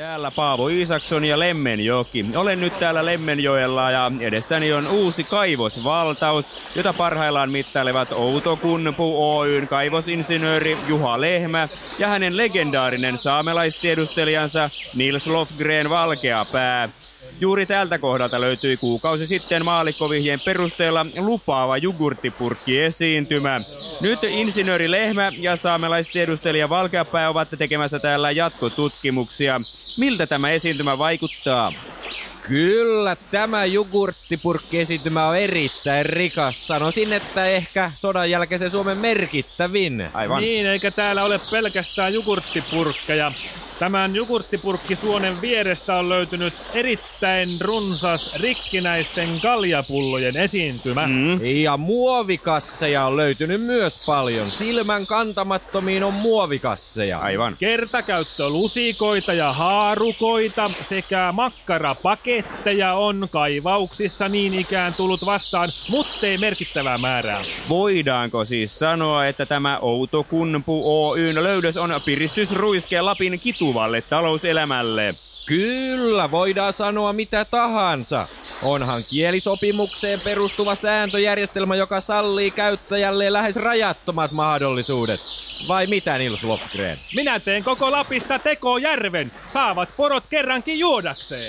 Täällä Paavo Isakson ja Lemmenjoki. Olen nyt täällä Lemmenjoella ja edessäni on uusi kaivosvaltaus, jota parhaillaan mittailevat Outokunpu Oyn kaivosinsinööri Juha Lehmä ja hänen legendaarinen saamelaistiedustelijansa Nils Lofgren Valkeapää. Juuri tältä kohdalta löytyi kuukausi sitten maalikkovihjeen perusteella lupaava jogurttipurkki esiintymä. Nyt insinööri Lehmä ja saamelaistiedustelija Valkeapää ovat tekemässä täällä jatkotutkimuksia. Miltä tämä esiintymä vaikuttaa? Kyllä, tämä jogurttipurkkiesitymä on erittäin rikas. Sanoisin, että ehkä sodan jälkeisen Suomen merkittävin. Aivan. Niin, eikä täällä ole pelkästään jogurttipurkkeja. Tämän jogurttipurkkisuonen vierestä on löytynyt erittäin runsas rikkinäisten kaljapullojen esiintymä. Mm. Ja muovikasseja on löytynyt myös paljon. Silmän kantamattomiin on muovikasseja. Aivan. Kertakäyttölusikoita ja haarukoita sekä makkarapaketteja on kaivauksissa niin ikään tullut vastaan, muttei merkittävää määrää. Voidaanko siis sanoa, että tämä Outokunpu Oyn löydös on piristysruiske Lapin kituvalle talouselämälle? Kyllä, voidaan sanoa mitä tahansa. Onhan kielisopimukseen perustuva sääntöjärjestelmä, joka sallii käyttäjälle lähes rajattomat mahdollisuudet. Vai mitä, Nils Lofgren? Minä teen koko Lapista tekojärven. Saavat porot kerrankin juodakseen.